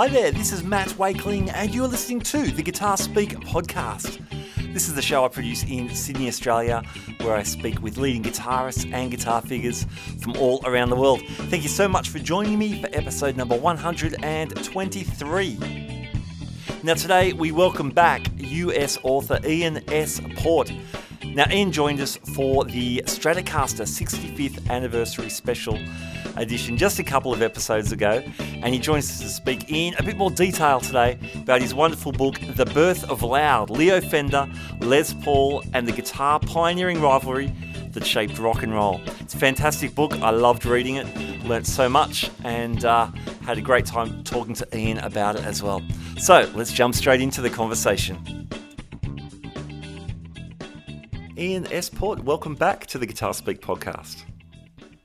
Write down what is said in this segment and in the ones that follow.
Hi there, this is Matt Wakeling, and you're listening to the Guitar Speak podcast. This is the show I produce in Sydney, Australia, where I speak with leading guitarists and guitar figures from all around the world. Thank you so much for joining me for episode number 123. Now, today we welcome back US author Ian S. Port. Now, Ian joined us for the Stratocaster 65th anniversary special edition just a couple of episodes ago, and he joins us to speak in a bit more detail today about his wonderful book, The Birth of Loud Leo Fender, Les Paul, and the Guitar Pioneering Rivalry that shaped rock and roll. It's a fantastic book. I loved reading it, learnt so much, and uh, had a great time talking to Ian about it as well. So let's jump straight into the conversation. Ian S. Port, welcome back to the Guitar Speak podcast.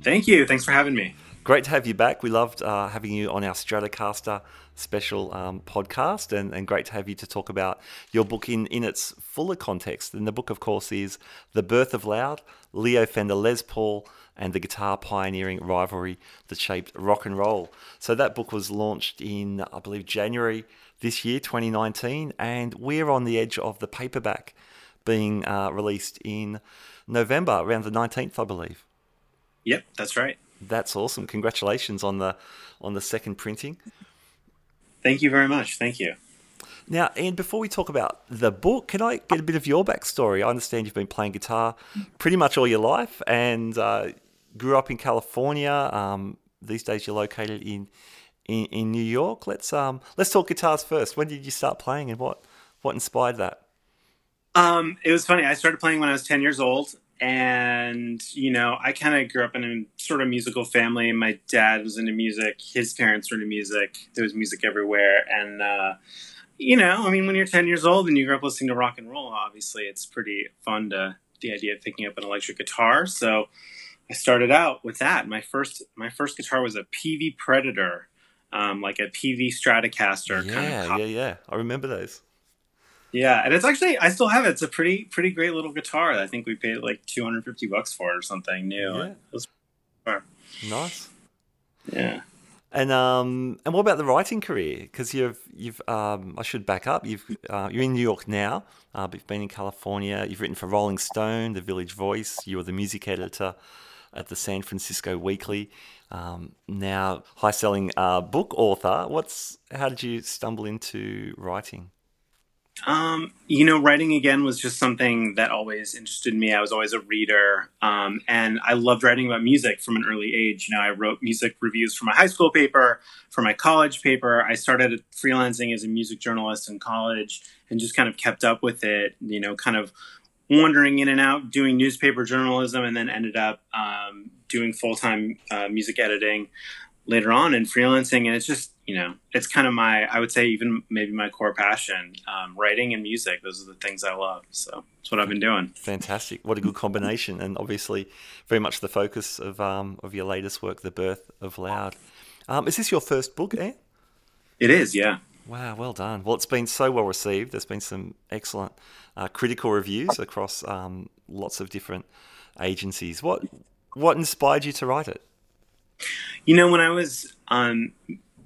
Thank you. Thanks for having me. Great to have you back. We loved uh, having you on our Stratocaster special um, podcast, and, and great to have you to talk about your book in, in its fuller context. And the book, of course, is The Birth of Loud, Leo Fender Les Paul, and the guitar pioneering rivalry that shaped rock and roll. So that book was launched in, I believe, January this year, 2019, and we're on the edge of the paperback being uh, released in November, around the 19th, I believe. Yep, that's right. That's awesome. Congratulations on the on the second printing. Thank you very much. Thank you. Now, and before we talk about the book, can I get a bit of your backstory? I understand you've been playing guitar pretty much all your life and uh, grew up in California. Um, these days, you're located in, in, in New York. Let's um, let's talk guitars first. When did you start playing, and what what inspired that? Um, it was funny. I started playing when I was ten years old, and you know, I kind of grew up in a sort of musical family. My dad was into music. His parents were into music. There was music everywhere, and uh, you know, I mean, when you're ten years old and you grew up listening to rock and roll, obviously, it's pretty fun to the idea of picking up an electric guitar. So I started out with that. My first my first guitar was a Peavey Predator, um, like a Peavey Stratocaster. Yeah, kind of yeah, yeah. I remember those. Yeah, and it's actually I still have it. It's a pretty pretty great little guitar. I think we paid like two hundred fifty bucks for it or something new. Yeah. Was, Nice. yeah. And um, and what about the writing career? Because you've you've um, I should back up. You've uh, you're in New York now, uh, but you've been in California. You've written for Rolling Stone, The Village Voice. You were the music editor at the San Francisco Weekly. Um, now, high selling uh, book author. What's how did you stumble into writing? Um, you know, writing again was just something that always interested me. I was always a reader, um, and I loved writing about music from an early age. You know, I wrote music reviews for my high school paper, for my college paper. I started freelancing as a music journalist in college, and just kind of kept up with it. You know, kind of wandering in and out, doing newspaper journalism, and then ended up um, doing full time uh, music editing later on and freelancing. And it's just you know, it's kind of my, I would say, even maybe my core passion, um, writing and music. Those are the things I love. So that's what I've been doing. Fantastic! What a good combination, and obviously very much the focus of um, of your latest work, The Birth of Loud. Um, is this your first book, Ant? It is, yeah. Wow, well done. Well, it's been so well received. There's been some excellent uh, critical reviews across um, lots of different agencies. What what inspired you to write it? You know, when I was um,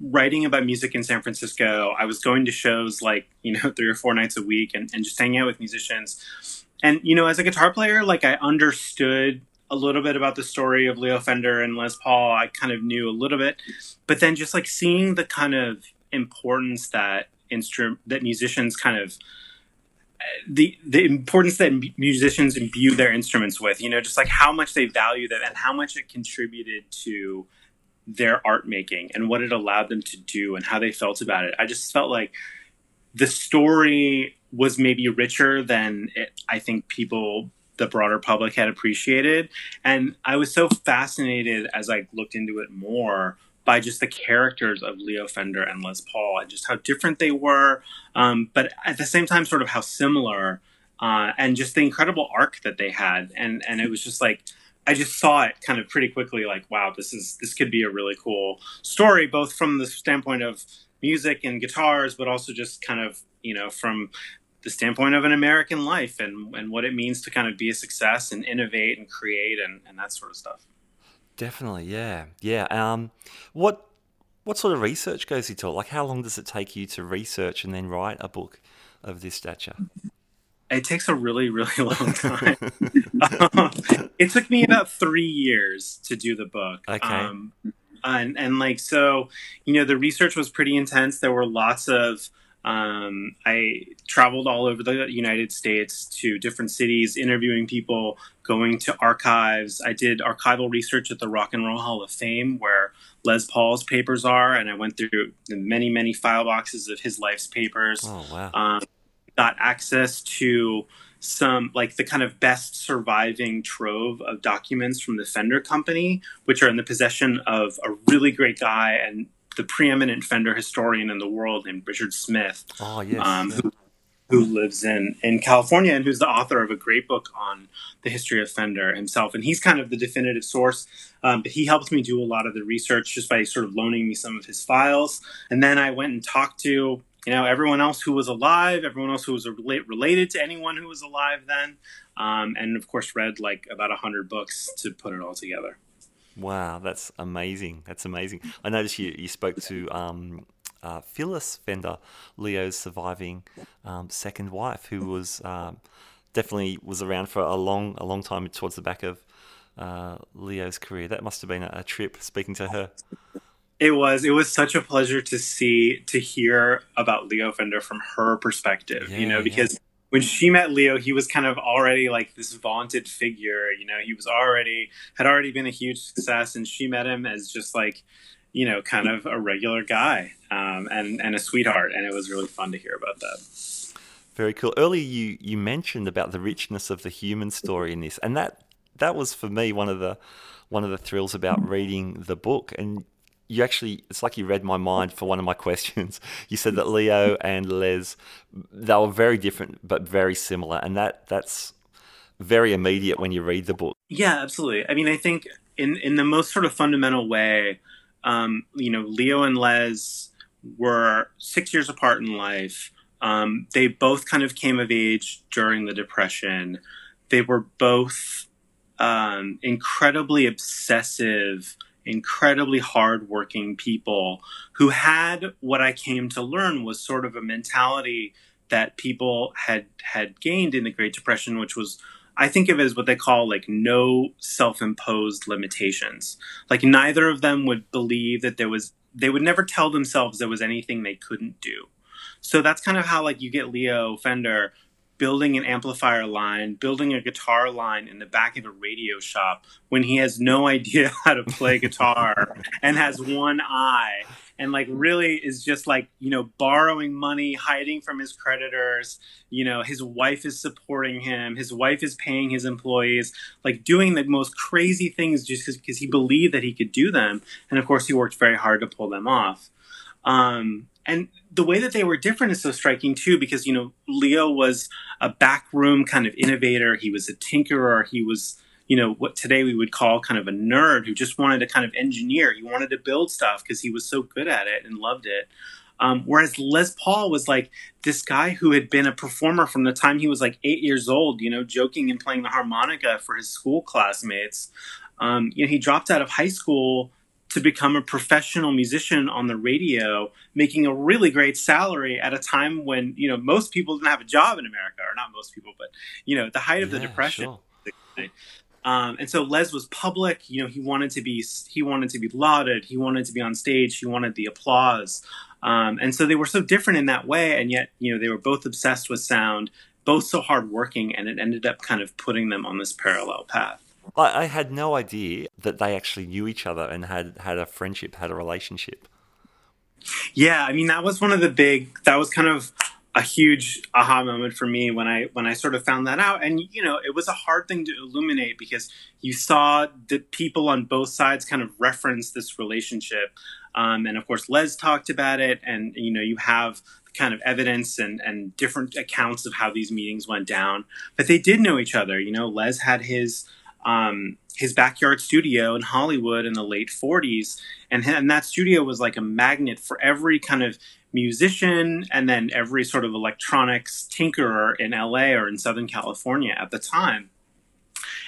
writing about music in San Francisco, I was going to shows like, you know, three or four nights a week and, and just hanging out with musicians. And, you know, as a guitar player, like I understood a little bit about the story of Leo Fender and Les Paul. I kind of knew a little bit, but then just like seeing the kind of importance that instrument that musicians kind of the the importance that musicians imbue their instruments with, you know, just like how much they value them and how much it contributed to their art making and what it allowed them to do and how they felt about it. I just felt like the story was maybe richer than it, I think people, the broader public, had appreciated. And I was so fascinated as I looked into it more by just the characters of Leo Fender and Les Paul and just how different they were, um, but at the same time, sort of how similar. Uh, and just the incredible arc that they had, and and it was just like I just saw it kind of pretty quickly, like, wow, this is this could be a really cool story, both from the standpoint of music and guitars, but also just kind of you know from the standpoint of an American life and and what it means to kind of be a success and innovate and create and, and that sort of stuff. Definitely, yeah, yeah. Um, what What sort of research goes into it? Like, how long does it take you to research and then write a book of this stature? It takes a really, really long time. um, it took me about three years to do the book. Okay. Um, and, and like, so, you know, the research was pretty intense. There were lots of, um, I traveled all over the United States to different cities, interviewing people, going to archives. I did archival research at the Rock and Roll Hall of Fame, where Les Paul's papers are, and I went through many, many file boxes of his life's papers. Oh, wow. Um, got access to some like the kind of best surviving trove of documents from the Fender Company, which are in the possession of a really great guy and the preeminent Fender historian in the world named Richard Smith. Oh, yes. Um, who, who lives in, in California and who's the author of a great book on the history of Fender himself. And he's kind of the definitive source, um, but he helped me do a lot of the research just by sort of loaning me some of his files. And then I went and talked to you know everyone else who was alive everyone else who was related to anyone who was alive then um, and of course read like about 100 books to put it all together. Wow that's amazing that's amazing. I noticed you, you spoke to um, uh, phyllis fender leo's surviving um, second wife who was um, definitely was around for a long a long time towards the back of uh, leo's career. That must have been a, a trip speaking to her it was. It was such a pleasure to see, to hear about Leo Fender from her perspective, yeah, you know, because yeah. when she met Leo, he was kind of already like this vaunted figure, you know, he was already, had already been a huge success, and she met him as just like, you know, kind of a regular guy um, and, and a sweetheart. And it was really fun to hear about that. Very cool. Earlier, you, you mentioned about the richness of the human story in this, and that that was for me one of the one of the thrills about reading the book. And you actually it's like you read my mind for one of my questions. You said that leo and les they were very different but very similar. And that that's very immediate when you read the book. Yeah absolutely. I mean i think in in the most sort of fundamental way um, you know leo and les were six years apart in life. Um, they both kind of came of age during the depression. They were both um, incredibly obsessive incredibly hardworking people who had what I came to learn was sort of a mentality that people had had gained in the Great Depression, which was I think of it as what they call like no self-imposed limitations. Like neither of them would believe that there was they would never tell themselves there was anything they couldn't do. So that's kind of how like you get Leo Fender building an amplifier line, building a guitar line in the back of a radio shop when he has no idea how to play guitar and has one eye and like really is just like, you know, borrowing money, hiding from his creditors, you know, his wife is supporting him, his wife is paying his employees, like doing the most crazy things just because he believed that he could do them. And of course he worked very hard to pull them off. Um, and the way that they were different is so striking too because you know leo was a backroom kind of innovator. He was a tinkerer. He was you know what today we would call kind of a nerd who just wanted to kind of engineer. He wanted to build stuff because he was so good at it and loved it. Um, whereas les paul was like this guy who had been a performer from the time he was like eight years old you know joking and playing the harmonica for his school classmates. Um, you know he dropped out of high school to become a professional musician on the radio, making a really great salary at a time when you know most people didn't have a job in America, or not most people, but you know the height of the depression. Sure. Um, and so Les was public. You know, he wanted to be he wanted to be lauded. He wanted to be on stage. He wanted the applause. Um, and so they were so different in that way, and yet you know they were both obsessed with sound, both so hardworking, and it ended up kind of putting them on this parallel path. I, I had no idea that they actually knew each other and had had a friendship, had a relationship. Yeah, I mean that was one of the big. That was kind of a huge aha moment for me when I when I sort of found that out. And you know, it was a hard thing to illuminate because you saw the people on both sides kind of reference this relationship. Um, and of course, Les talked about it, and you know, you have kind of evidence and, and different accounts of how these meetings went down. But they did know each other. You know, Les had his um, his backyard studio in Hollywood in the late 40s. And, and that studio was like a magnet for every kind of musician and then every sort of electronics tinkerer in LA or in Southern California at the time.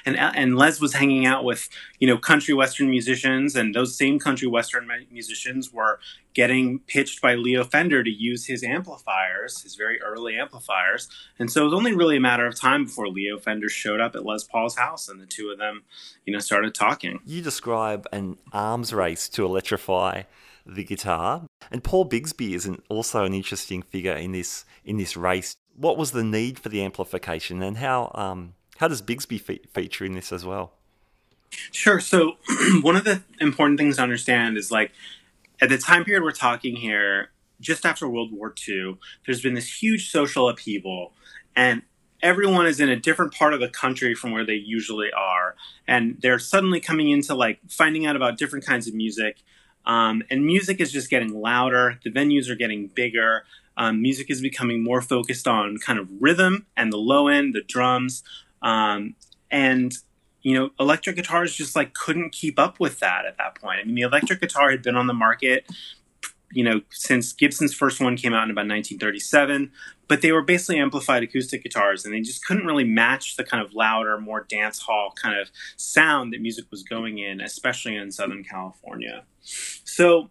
And and Les was hanging out with you know country western musicians, and those same country western musicians were getting pitched by Leo Fender to use his amplifiers, his very early amplifiers, and so it was only really a matter of time before Leo Fender showed up at Les Paul's house, and the two of them, you know, started talking. You describe an arms race to electrify the guitar, and Paul Bigsby is an, also an interesting figure in this in this race. What was the need for the amplification, and how um, how does Bigsby fe- feature in this as well? Sure. So one of the important things to understand is like at the time period we're talking here, just after World War II, there's been this huge social upheaval, and everyone is in a different part of the country from where they usually are, and they're suddenly coming into like finding out about different kinds of music. Um, and music is just getting louder. The venues are getting bigger. Um, music is becoming more focused on kind of rhythm and the low end, the drums. Um, and you know, electric guitars just like couldn't keep up with that at that point. I mean, the electric guitar had been on the market, you know, since Gibson's first one came out in about 1937, but they were basically amplified acoustic guitars and they just couldn't really match the kind of louder, more dance hall kind of sound that music was going in, especially in Southern California. So,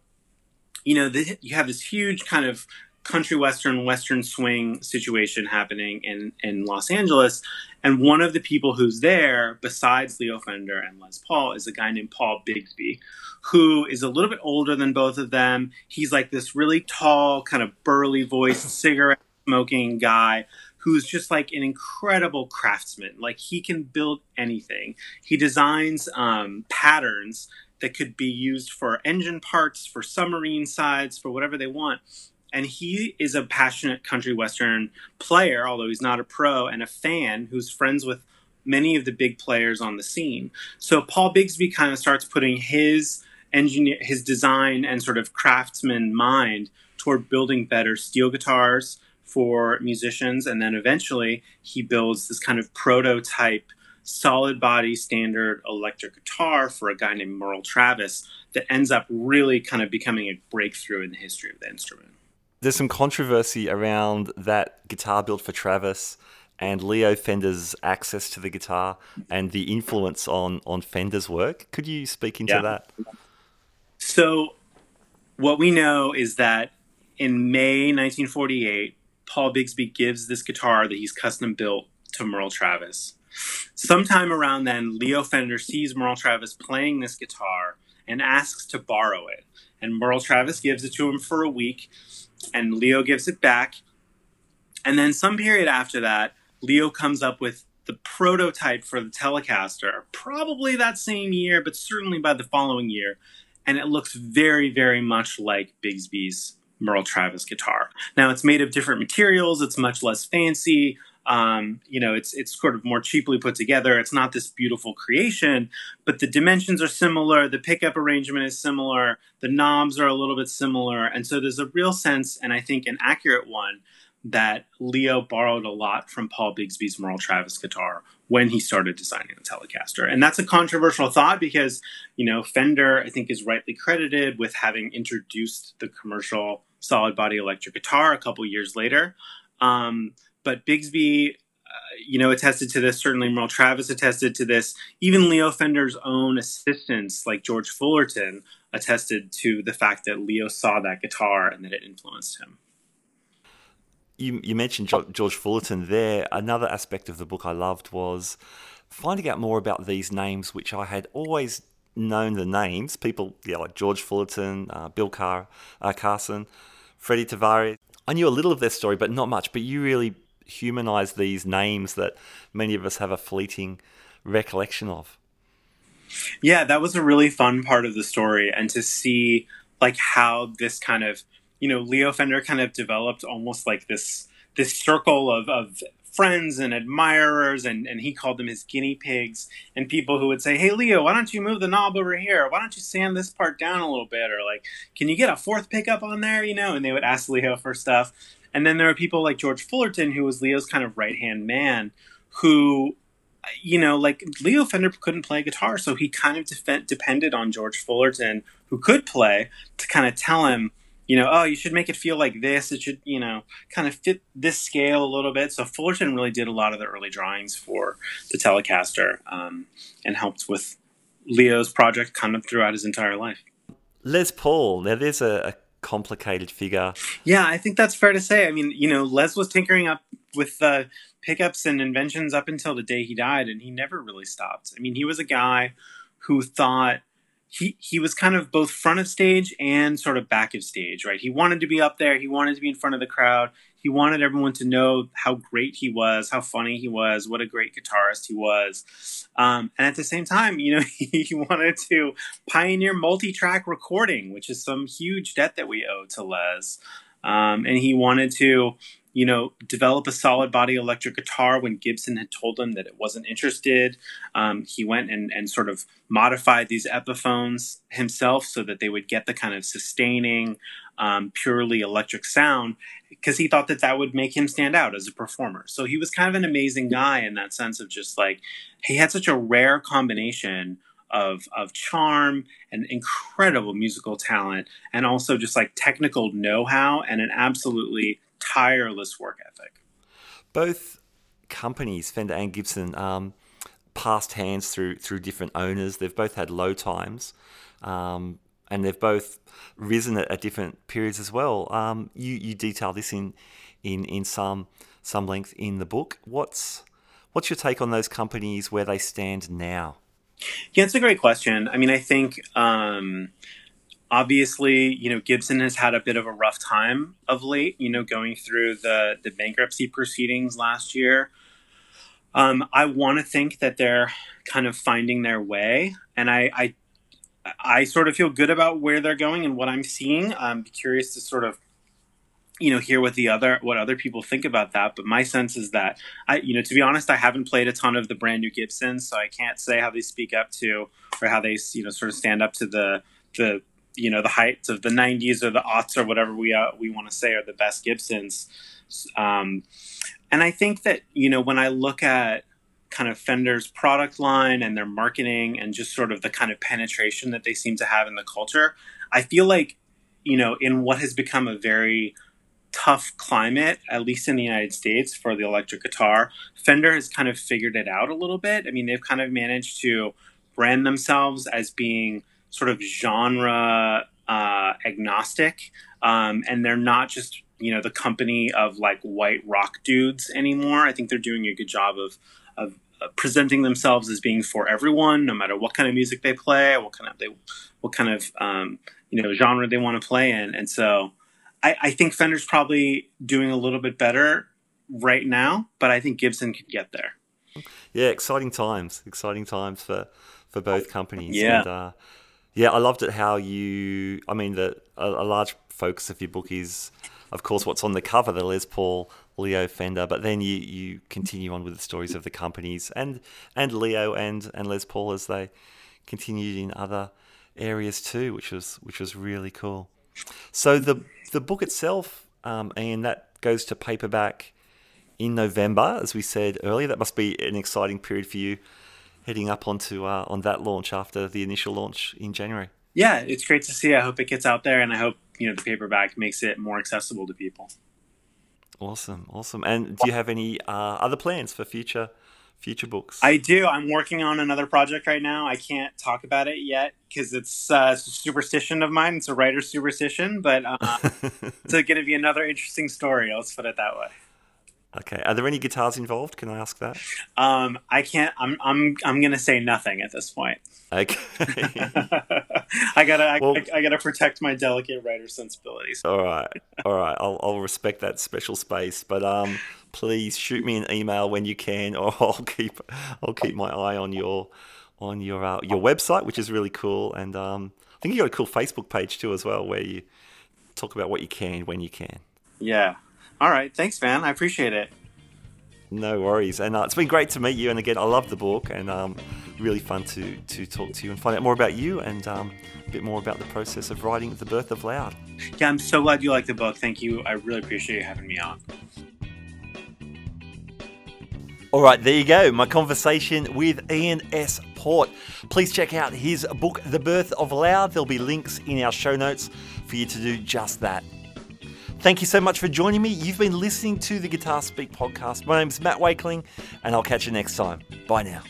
you know, the, you have this huge kind of country western western swing situation happening in in Los Angeles. And one of the people who's there besides Leo Fender and Les Paul is a guy named Paul Bigsby who is a little bit older than both of them. He's like this really tall kind of burly voiced cigarette smoking guy who's just like an incredible craftsman. Like he can build anything. He designs um, patterns that could be used for engine parts for submarine sides for whatever they want and he is a passionate country western player although he's not a pro and a fan who's friends with many of the big players on the scene. So paul bigsby kind of starts putting his engineer his design and sort of craftsman mind toward building better steel guitars for musicians. And then eventually he builds this kind of prototype solid body standard electric guitar for a guy named merle travis that ends up really kind of becoming a breakthrough in the history of the instrument there's some controversy around that guitar built for Travis and Leo Fender's access to the guitar and the influence on on Fender's work. Could you speak into yeah. that? So, what we know is that in May 1948, Paul Bigsby gives this guitar that he's custom built to Merle Travis. Sometime around then, Leo Fender sees Merle Travis playing this guitar and asks to borrow it. And Merle Travis gives it to him for a week and Leo gives it back. And then some period after that, Leo comes up with the prototype for the Telecaster, probably that same year, but certainly by the following year. And it looks very, very much like Bigsby's Merle Travis guitar. Now, it's made of different materials, it's much less fancy. Um, you know, it's it's sort of more cheaply put together. It's not this beautiful creation, but the dimensions are similar. The pickup arrangement is similar. The knobs are a little bit similar, and so there's a real sense, and I think an accurate one, that Leo borrowed a lot from Paul Bigsby's Merle Travis guitar when he started designing the Telecaster. And that's a controversial thought because, you know, Fender, I think, is rightly credited with having introduced the commercial solid body electric guitar a couple years later. Um, but Bigsby, uh, you know, attested to this. Certainly, Merle Travis attested to this. Even Leo Fender's own assistants, like George Fullerton, attested to the fact that Leo saw that guitar and that it influenced him. You, you mentioned George Fullerton there. Another aspect of the book I loved was finding out more about these names, which I had always known the names. People, yeah, like George Fullerton, uh, Bill uh, Carson, Freddie Tavares. I knew a little of their story, but not much. But you really humanize these names that many of us have a fleeting recollection of. Yeah, that was a really fun part of the story, and to see like how this kind of you know Leo Fender kind of developed almost like this this circle of, of friends and admirers and, and he called them his guinea pigs and people who would say hey leo why don't you move the knob over here? Why don't you sand this part down a little bit? or like can you get a fourth pickup on there? you know and they would ask leo for stuff and then there are people like George Fullerton, who was Leo's kind of right hand man, who, you know, like Leo Fender couldn't play guitar, so he kind of def- depended on George Fullerton, who could play, to kind of tell him, you know, oh, you should make it feel like this. It should, you know, kind of fit this scale a little bit. So Fullerton really did a lot of the early drawings for the Telecaster um, and helped with Leo's project kind of throughout his entire life. Les Paul, now there's a, a complicated figure. Yeah, I think that's fair to say. I mean, you know, Les was tinkering up with uh, pickups and inventions up until the day he died, and he never really stopped. I mean, he was a guy who thought he he was kind of both front of stage and sort of back of stage, right? He wanted to be up there, he wanted to be in front of the crowd, he wanted everyone to know how great he was, how funny he was, what a great guitarist he was, um, and at the same time, you know, he, he wanted to pioneer multi-track recording, which is some huge debt that we owe to Les, um, and he wanted to you know, develop a solid body electric guitar when Gibson had told him that it wasn't interested. Um, he went and, and sort of modified these Epiphones himself so that they would get the kind of sustaining, um, purely electric sound because he thought that that would make him stand out as a performer. So he was kind of an amazing guy in that sense of just like, he had such a rare combination of of charm and incredible musical talent and also just like technical know-how and an absolutely tireless work ethic. Both companies, Fender and Gibson, um, passed hands through through different owners. They've both had low times, um, and they've both risen at, at different periods as well. Um, you you detail this in in in some some length in the book. What's what's your take on those companies where they stand now? Yeah, it's a great question. I mean, I think um, obviously, you know, Gibson has had a bit of a rough time of late, you know, going through the, the bankruptcy proceedings last year. Um, I want to think that they're kind of finding their way, and I, I, I sort of feel good about where they're going and what I'm seeing. I'm curious to sort of, you know, hear what the other what other people think about that. But my sense is that I, you know, to be honest, I haven't played a ton of the brand new Gibsons, so I can't say how they speak up to or how they, you know, sort of stand up to the the you know the heights of the 90s or the aughts or whatever we uh, we want to say are the best Gibsons. Um, and I think that you know when I look at kind of Fender's product line and their marketing and just sort of the kind of penetration that they seem to have in the culture, I feel like you know in what has become a very tough climate, at least in the United States, for the electric guitar, Fender has kind of figured it out a little bit. I mean, they've kind of managed to brand themselves as being sort of genre uh, agnostic, um, and they're not just you know the company of like white rock dudes anymore. I think they're doing a good job of of presenting themselves as being for everyone, no matter what kind of music they play, what kind of they, what kind of um, you know genre they want to play in, and so I, I think Fender's probably doing a little bit better right now, but I think Gibson could get there. Yeah, exciting times, exciting times for for both companies. Yeah. And, uh, yeah, I loved it how you. I mean, the a, a, large focus of your book is, of course, what's on the cover, the Les Paul Leo Fender. But then you, you continue on with the stories of the companies and and Leo and and Les Paul as they continued in other areas too, which was which was really cool. So the the book itself, um, and that goes to paperback in November, as we said earlier. That must be an exciting period for you heading up onto uh, on that launch after the initial launch in January. Yeah, it's great to see. I hope it gets out there, and I hope you know the paperback makes it more accessible to people. Awesome, awesome. And do you have any uh, other plans for future future books? I do. I'm working on another project right now. I can't talk about it yet because it's, uh, it's, a superstition of mine. It's a writer's superstition, but uh, it's going to be another interesting story. Let's put it that way. Okay. Are there any guitars involved? Can I ask that? Um, I can't. I'm. I'm. I'm gonna say nothing at this point. Okay. I gotta. Well, I, I, gotta protect my delicate writer sensibilities. All right. All right. I'll, I'll respect that special space, but um, please shoot me an email when you can, or I'll keep. I'll keep my eye on your on your uh, your website, which is really cool, and um, I think you got a cool Facebook page too as well, where you talk about what you can when you can. Yeah. All right. Thanks, man. I appreciate it. No worries. And uh, it's been great to meet you. And again, I love the book and um, really fun to, to talk to you and find out more about you and um, a bit more about the process of writing The Birth of Loud. Yeah, I'm so glad you like the book. Thank you. I really appreciate you having me on. All right, there you go. My conversation with Ian S. Port. Please check out his book, The Birth of Loud. There'll be links in our show notes for you to do just that. Thank you so much for joining me. You've been listening to the Guitar Speak podcast. My name is Matt Wakeling, and I'll catch you next time. Bye now.